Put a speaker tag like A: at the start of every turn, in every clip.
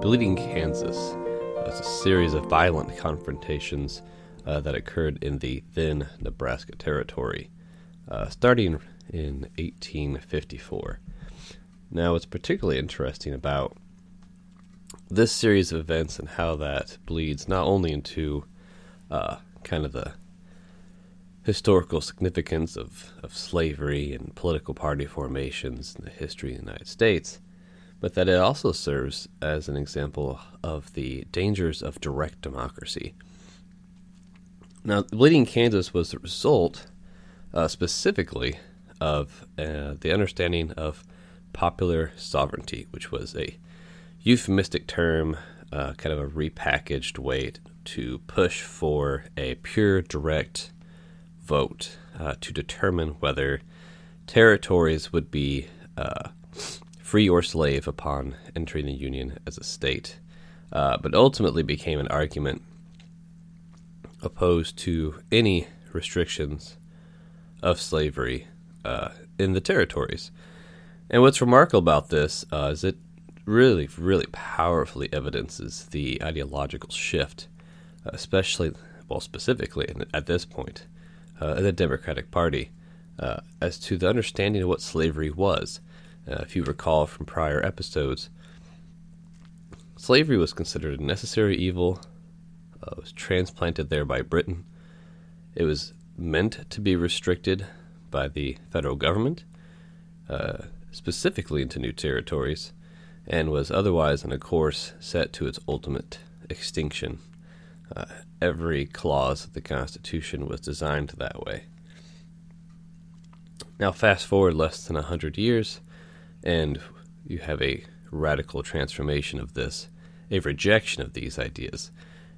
A: Bleeding Kansas was a series of violent confrontations uh, that occurred in the then Nebraska Territory, uh, starting in 1854. Now, what's particularly interesting about this series of events and how that bleeds not only into uh, kind of the historical significance of, of slavery and political party formations in the history of the United States, but that it also serves as an example of the dangers of direct democracy. Now, Bleeding Kansas was the result uh, specifically of uh, the understanding of popular sovereignty, which was a euphemistic term, uh, kind of a repackaged way to push for a pure direct vote uh, to determine whether territories would be uh, free or slave upon entering the Union as a state, uh, but ultimately became an argument opposed to any restrictions of slavery uh, in the territories. And what's remarkable about this uh, is it really, really powerfully evidences the ideological shift, especially, well, specifically at this point, uh, in the Democratic Party, uh, as to the understanding of what slavery was. Uh, if you recall from prior episodes, slavery was considered a necessary evil. Uh, it was transplanted there by Britain. It was meant to be restricted by the federal government, uh, specifically into new territories, and was otherwise on a course set to its ultimate extinction. Uh, every clause of the Constitution was designed that way. Now, fast forward less than a hundred years, and you have a radical transformation of this, a rejection of these ideas,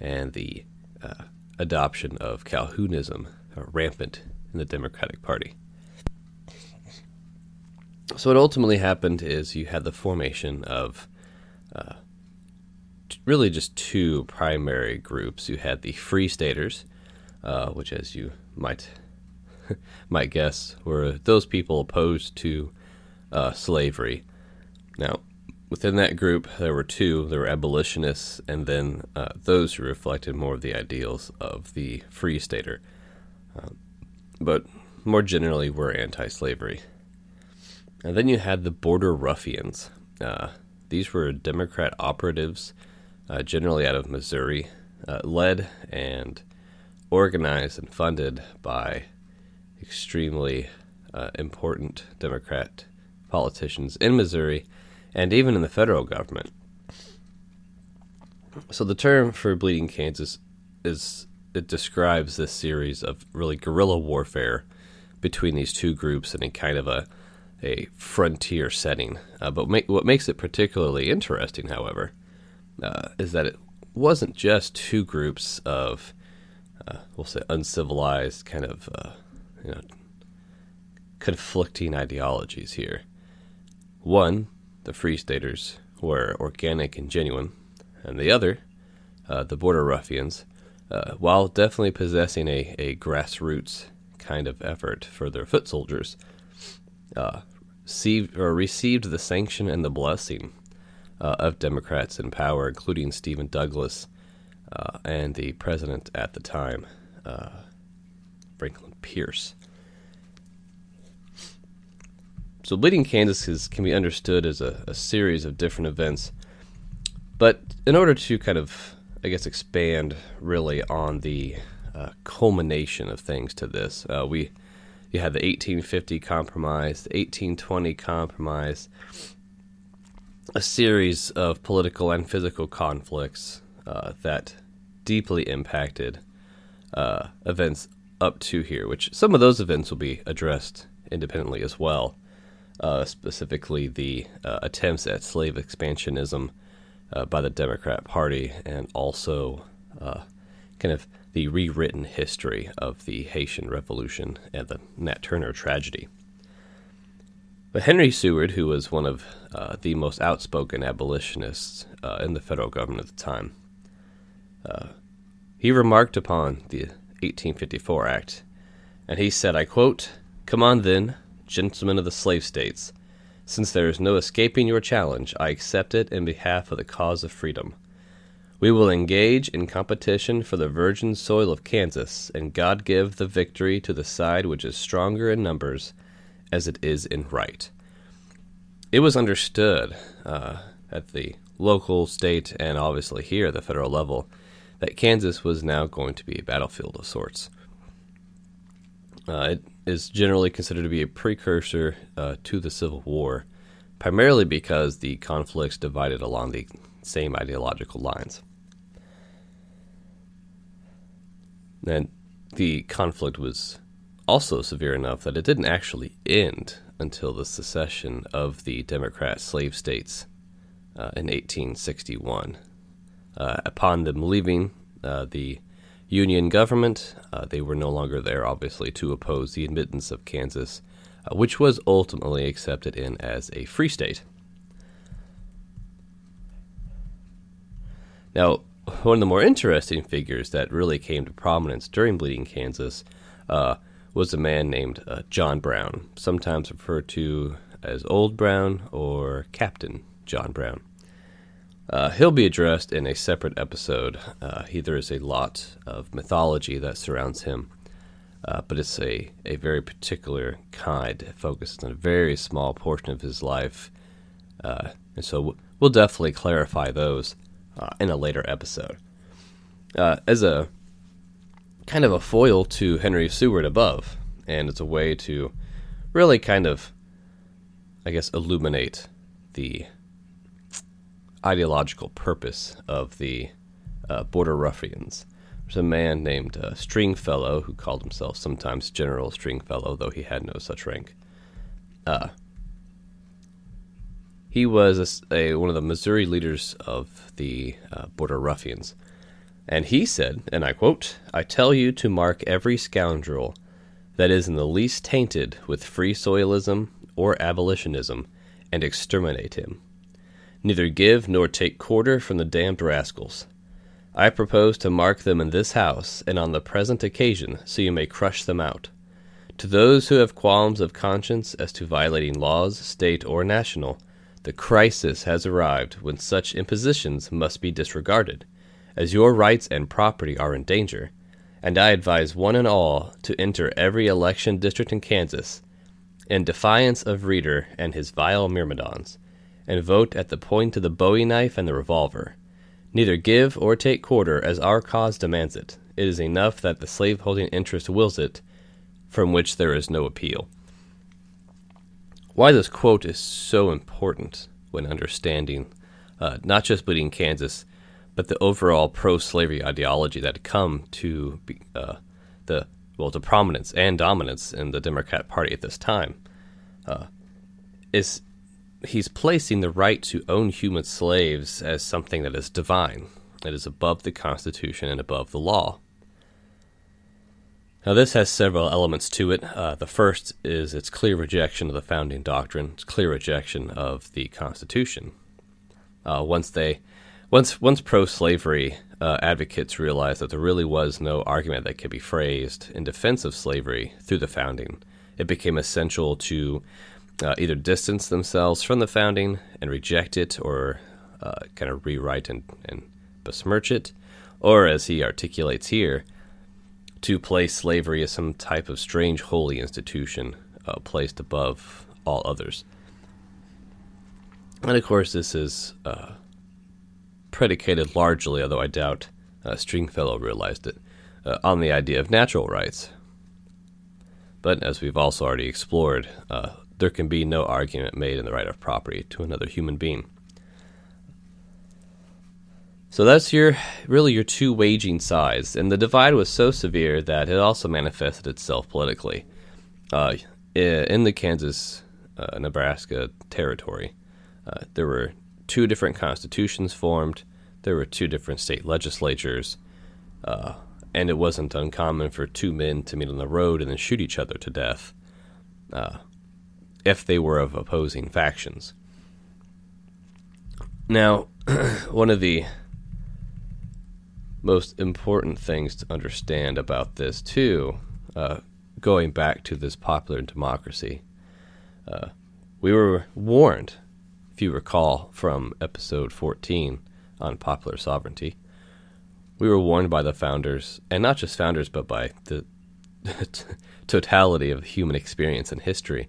A: and the uh, adoption of Calhounism uh, rampant in the Democratic Party. So, what ultimately happened is you had the formation of uh, really just two primary groups. You had the Free Staters, uh, which, as you might might guess, were those people opposed to uh, slavery. Now, within that group, there were two. There were abolitionists, and then uh, those who reflected more of the ideals of the Free Stater, uh, but more generally were anti-slavery. And then you had the Border Ruffians. Uh, these were Democrat operatives, uh, generally out of Missouri, uh, led and organized and funded by extremely important Democrat politicians in Missouri and even in the federal government. So the term for bleeding Kansas is it describes this series of really guerrilla warfare between these two groups in a kind of a a frontier setting. Uh, but ma- what makes it particularly interesting, however, uh, is that it wasn't just two groups of, uh, we'll say, uncivilized kind of, uh, you know, conflicting ideologies here. One, the Free Staters, were organic and genuine, and the other, uh, the Border Ruffians, uh, while definitely possessing a, a grassroots kind of effort for their foot soldiers, uh, received, or received the sanction and the blessing uh, of Democrats in power, including Stephen Douglas uh, and the president at the time, uh, Franklin Pierce. So, Bleeding Kansas is, can be understood as a, a, series of different events. But in order to kind of, I guess, expand really on the uh, culmination of things to this, uh, we you had the 1850 Compromise, the 1820 Compromise, a series of political and physical conflicts uh, that deeply impacted uh, events up to here, which some of those events will be addressed independently as well uh, specifically the uh, attempts at slave expansionism uh, by the Democrat Party, and also uh, kind of the rewritten history of the Haitian Revolution and the Nat Turner tragedy. But Henry Seward, who was one of uh, the most outspoken abolitionists uh, in the federal government at the time, he remarked upon the 1854 Act, and he said, I quote, Come on then, gentlemen of the slave states, Since there is no escaping your challenge, I accept it in behalf of the cause of freedom. We will engage in competition for the virgin soil of Kansas, and God give the victory to the side which is stronger in numbers as it is in right. It was understood uh, at the local, state, and obviously here at the federal level that Kansas was now going to be a battlefield of sorts. Uh, it is generally considered to be a precursor uh, to the Civil War, primarily because the conflicts divided along the same ideological lines. And the conflict was also severe enough that it didn't actually end until the secession of the Democrat slave states uh, in 1861. Uh, upon them leaving uh, the Union government, uh, they were no longer there, obviously, to oppose the admittance of Kansas, uh, which was ultimately accepted in as a free state. Now, one of the more interesting figures that really came to prominence during Bleeding Kansas uh, was a man named uh, John Brown, sometimes referred to as Old Brown or Captain John Brown. Uh, he'll be addressed in a separate episode. Uh, he, there is a lot of mythology that surrounds him, uh, but it's a, a very particular kind. It focuses on a very small portion of his life, uh, and so we'll definitely clarify those uh, in a later episode. Uh, as a kind of a foil to Henry Seward above, and it's a way to really kind of, I guess, illuminate the ideological purpose of the uh, border ruffians. There's a man named uh, Stringfellow who called himself sometimes General Stringfellow, though he had no such rank. Uh, he was a, a, one of the Missouri leaders of the uh, border ruffians. And he said, and I quote, I tell you to mark every scoundrel that is in the least tainted with free soilism or abolitionism and exterminate him. Neither give nor take quarter from the damned rascals. I propose to mark them in this house and on the present occasion so you may crush them out. To those who have qualms of conscience as to violating laws, state or national, the crisis has arrived when such impositions must be disregarded, as your rights and property are in danger, and I advise one and all to enter every election district in Kansas in defiance of Reeder and his vile myrmidons, and vote at the point of the bowie knife and the revolver. Neither give or take quarter as our cause demands it. It is enough that the slaveholding interest wills it, from which there is no appeal. Why this quote is so important when understanding uh, not just Bleeding Kansas, but the overall pro-slavery ideology that had come to be, uh, the well to prominence and dominance in the Democrat Party at this time, uh, is he's placing the right to own human slaves as something that is divine, that is above the Constitution and above the law. Now, this has several elements to it. Uh, the first is its clear rejection of the founding doctrine, its clear rejection of the Constitution. Uh, once they, once once pro-slavery uh, advocates realized that there really was no argument that could be phrased in defense of slavery through the founding, it became essential to uh, either distance themselves from the founding and reject it, or uh, kind of rewrite and, and besmirch it, or as he articulates here to place slavery as some type of strange holy institution uh, placed above all others. And of course, this is uh, predicated largely, although I doubt uh, Stringfellow realized it, uh, on the idea of natural rights. But as we've also already explored, uh, there can be no argument made in the right of property to another human being. So that's your really your two waging sides, and the divide was so severe that it also manifested itself politically. Uh, in the Kansas uh, Nebraska territory, uh, there were two different constitutions formed. There were two different state legislatures, uh, and it wasn't uncommon for two men to meet on the road and then shoot each other to death, uh, if they were of opposing factions. Now, one of the most important things to understand about this, too, uh, going back to this popular democracy, uh, we were warned, if you recall from episode 14 on popular sovereignty, we were warned by the founders, and not just founders, but by the totality of human experience and history,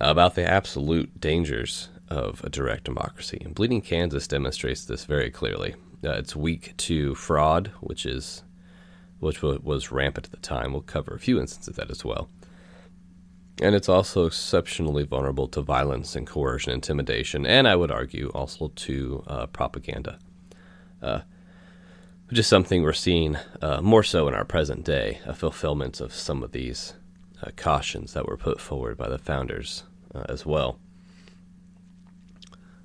A: about the absolute dangers of a direct democracy. And Bleeding Kansas demonstrates this very clearly. Uh, it's weak to fraud, which is which was rampant at the time. We'll cover a few instances of that as well. And it's also exceptionally vulnerable to violence and coercion, intimidation, and I would argue also to uh, propaganda. Uh, which is something we're seeing uh, more so in our present day, a fulfillment of some of these uh, cautions that were put forward by the founders uh, as well.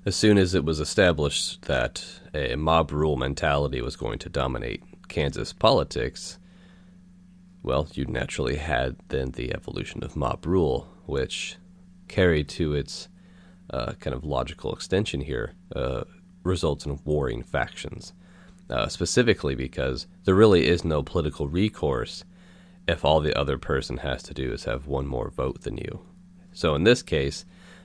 A: As soon as it was established that a mob rule mentality was going to dominate Kansas politics, well, you naturally had then the evolution of mob rule, which carried to its uh, kind of logical extension here, uh, results in warring factions uh, specifically because there really is no political recourse if all the other person has to do is have one more vote than you. So in this case,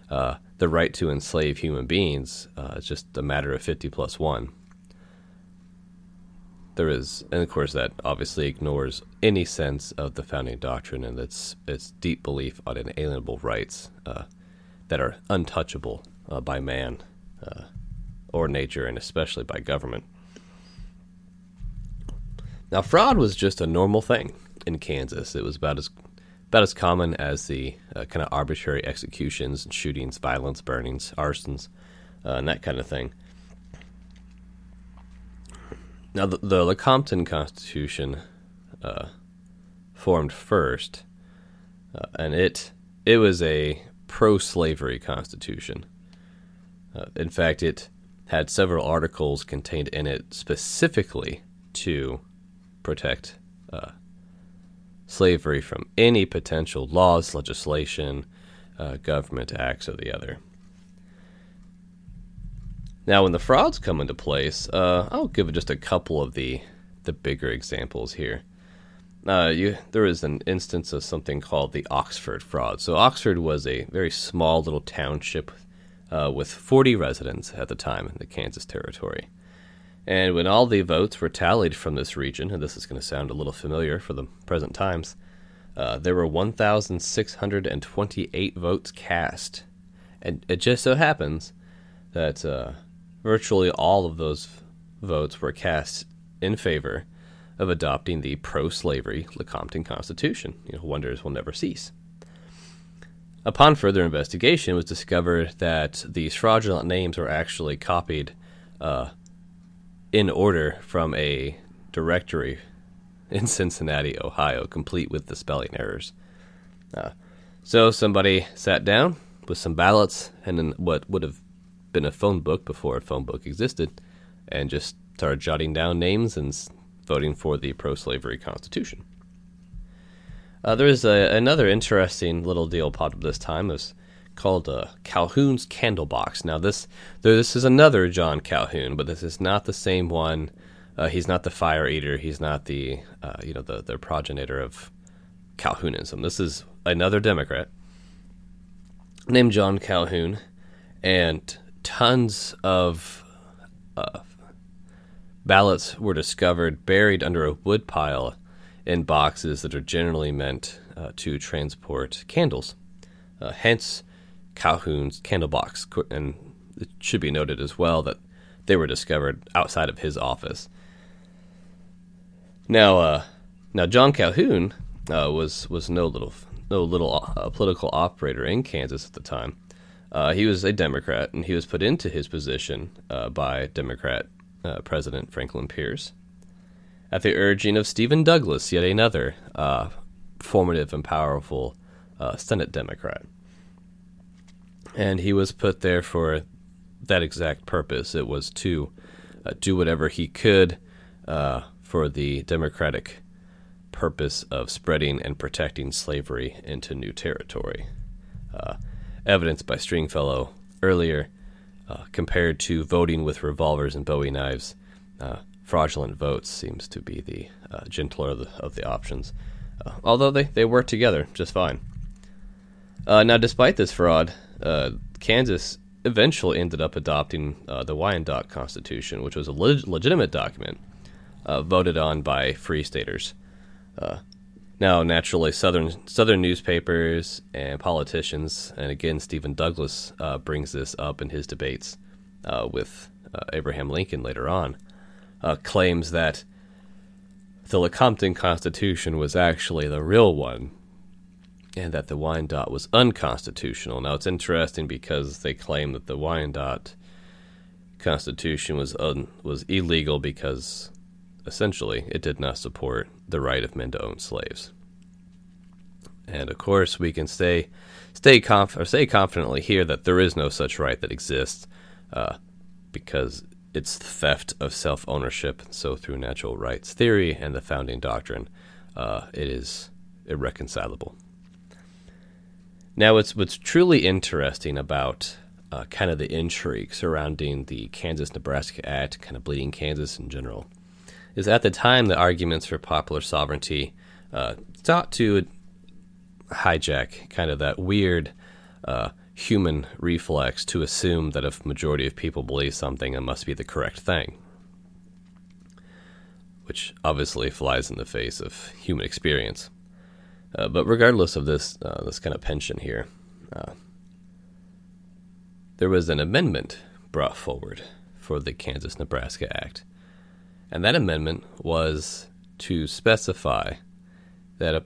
A: uh, the right to enslave human beings uh, is just a matter of 50 plus 1. There is, and of course, that obviously ignores any sense of the founding doctrine and its, its deep belief on inalienable rights uh, that are untouchable uh, by man uh, or nature, and especially by government. Now, fraud was just a normal thing in Kansas. It was about as about as common as the uh, kind of arbitrary executions and shootings, violence, burnings, arsons, uh, and that kind of thing. Now, the, the Lecompton Constitution uh, formed first, uh, and it it was a pro-slavery constitution. Uh, in fact, it had several articles contained in it specifically to protect uh, slavery from any potential laws, legislation, uh, government acts, or the other. Now, when the frauds come into place, uh, I'll give just a couple of the the bigger examples here. Uh, you, there is an instance of something called the Oxford fraud. So, Oxford was a very small little township uh, with 40 residents at the time in the Kansas Territory. And when all the votes were tallied from this region, and this is going to sound a little familiar for the present times, uh, there were 1,628 votes cast. And it just so happens that uh, virtually all of those votes were cast in favor of adopting the pro slavery Lecompton Constitution. You know, wonders will never cease. Upon further investigation, it was discovered that these fraudulent names were actually copied uh, in order from a directory in Cincinnati, Ohio, complete with the spelling errors. Uh, so somebody sat down with some ballots and in what would have been a phone book before a phone book existed, and just started jotting down names and voting for the pro-slavery Constitution. Uh, there is a, another interesting little deal popped up this time. It was called uh, Calhoun's Candle Box. Now this this is another John Calhoun, but this is not the same one. Uh, he's not the fire eater. He's not the uh, you know the the progenitor of Calhounism. This is another Democrat named John Calhoun, and tons of uh, ballots were discovered buried under a woodpile in boxes that are generally meant uh, to transport candles. Uh, hence, Calhoun's candlebox, and it should be noted as well that they were discovered outside of his office. Now, uh, now John Calhoun uh, was was no little no little uh, political operator in Kansas at the time. Uh, he was a Democrat, and he was put into his position uh, by Democrat uh, President Franklin Pierce at the urging of Stephen Douglas, yet another formative and powerful Senate Democrat and he was put there for that exact purpose. It was to uh, do whatever he could uh, for the democratic purpose of spreading and protecting slavery into new territory. Uh, evidenced by Stringfellow earlier, uh, compared to voting with revolvers and bowie knives, uh, fraudulent votes seems to be the uh, gentler of the, of the options. although they, they work together just fine. Now, despite this fraud, uh, Kansas eventually ended up adopting uh, the Wyandotte Constitution, which was a leg- legitimate document uh, voted on by free staters. Uh, now, naturally, southern southern newspapers and politicians, and again, Stephen Douglas uh, brings this up in his debates uh, with Abraham Lincoln later on, claims that the Lecompton Constitution was actually the real one and that the Wyandotte was unconstitutional. Now it's interesting because they claim that the Wyandotte Constitution was un, was illegal because essentially it did not support the right of men to own slaves. And of course, we can stay stay conf- or say confidently here that there is no such right that exists uh, because it's theft of self ownership. So, through natural rights theory and the founding doctrine, uh, it is irreconcilable. Now, what's what's truly interesting about uh, kind of the intrigue surrounding the Kansas Nebraska Act, kind of bleeding Kansas in general, is at the time the arguments for popular sovereignty uh, sought to hijack kind of that weird uh, human reflex to assume that if majority of people believe something, it must be the correct thing, which obviously flies in the face of human experience. Uh, but regardless of this, uh, this kind of pension here, uh, there was an amendment brought forward for the Kansas Nebraska Act. And that amendment was to specify that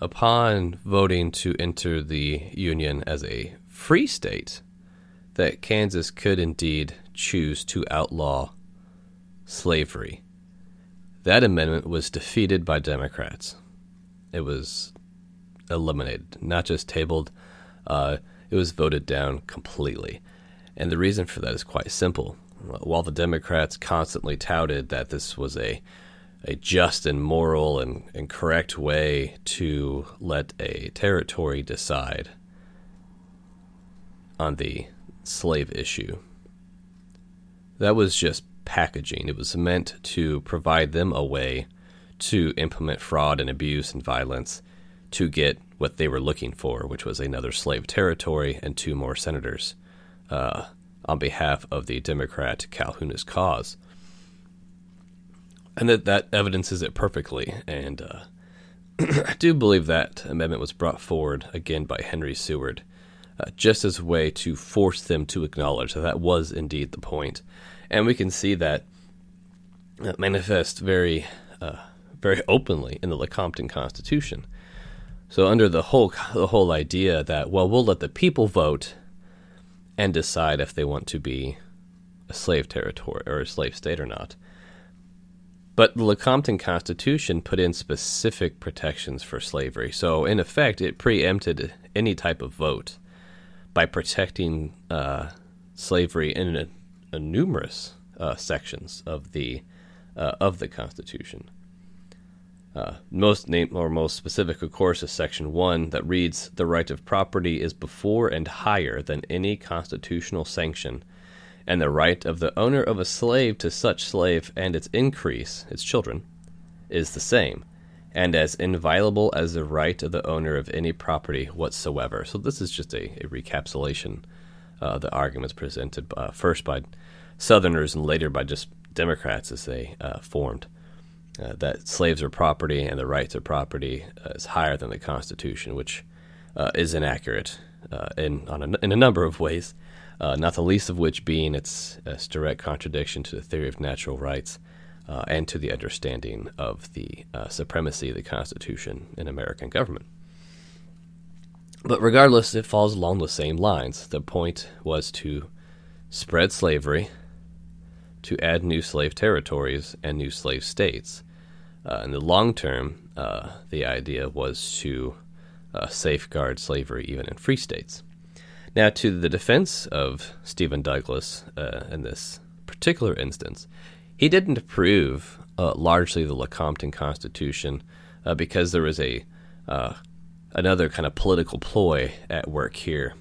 A: upon voting to enter the Union as a free state, that Kansas could indeed choose to outlaw slavery. That amendment was defeated by Democrats it was eliminated, not just tabled. Uh, it was voted down completely. And the reason for that is quite simple. While the Democrats constantly touted that this was a a just and moral and, and correct way to let a territory decide on the slave issue. That was just packaging. It was meant to provide them a way to implement fraud and abuse and violence to get what they were looking for, which was another slave territory and two more senators uh, on behalf of the Democrat Calhounist cause. And that, that evidences it perfectly. And uh, I do believe that amendment was brought forward again by Henry Seward, uh, just as a way to force them to acknowledge that that was indeed the point. And we can see that manifest very uh, very openly in the Lecompton Constitution. So under the whole the whole idea that well we'll let the people vote and decide if they want to be a slave territory or a slave state or not. But the Lecompton Constitution put in specific protections for slavery. So in effect it preempted any type of vote by protecting uh, slavery in a, a numerous uh, sections of the uh, of the Constitution. Uh, most name or most specific, of course, is Section 1 that reads The right of property is before and higher than any constitutional sanction, and the right of the owner of a slave to such slave and its increase, its children, is the same, and as inviolable as the right of the owner of any property whatsoever. So, this is just a, a recapitulation uh, the arguments presented uh, first by Southerners and later by just Democrats as they uh, formed uh, that slaves are property and the rights of property uh, is higher than the Constitution, which uh, is inaccurate uh, in a, in a number of ways. Uh, not the least of which being its, its, direct contradiction to the theory of natural rights uh, and to the understanding of the supremacy of the Constitution in American government. But regardless, it falls along the same lines. The point was to spread slavery to add new slave territories and new slave states. Uh, in the long term, uh, the idea was to uh, safeguard slavery even in free states. Now, to the defense of Stephen Douglas uh, in this particular instance, he didn't approve uh, largely the Lecompton Constitution uh, because there was a another kind of political ploy at work here,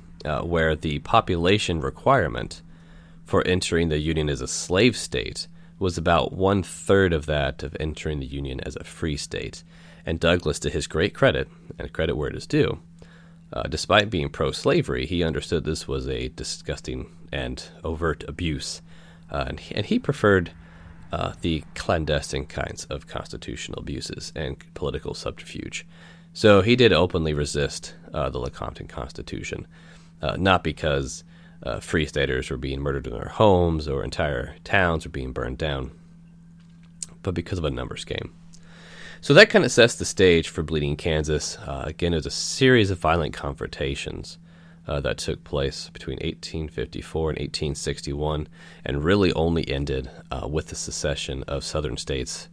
A: where the population requirement for entering the Union as a slave state was about one third of that of entering the Union as a free state. And Douglas, to his great credit, and credit where it is due, Uh, despite being pro slavery, he understood this was a disgusting and overt abuse, uh, and, he, and, he, preferred uh, the clandestine kinds of constitutional abuses and political subterfuge. So he did openly resist uh, the Lecompton Constitution, uh, not because uh, free staters were being murdered in their homes or entire towns were being burned down, but because of a numbers game. So that kind of sets the stage for Bleeding Kansas. Uh, again, it was a series of violent confrontations uh, that took place between 1854 and 1861, and really only ended uh, with the secession of Southern states,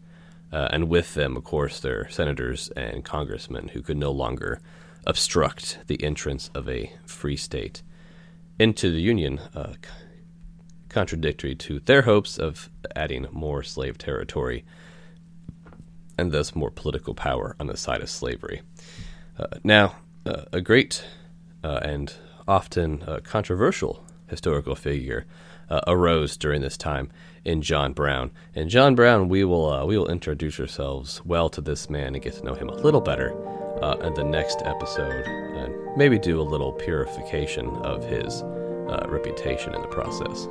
A: uh, and with them, of course, their senators and congressmen who could no longer obstruct the entrance of a free state into the Union, uh, contradictory to their hopes of adding more slave territory and thus more political power on the side of slavery. Uh, now, uh, a great uh, and often uh, controversial historical figure uh, arose during this time in John Brown. And John Brown, we will we will introduce ourselves well to this man and get to know him a little better in the next episode, maybe do a little purification of his uh, reputation in the process.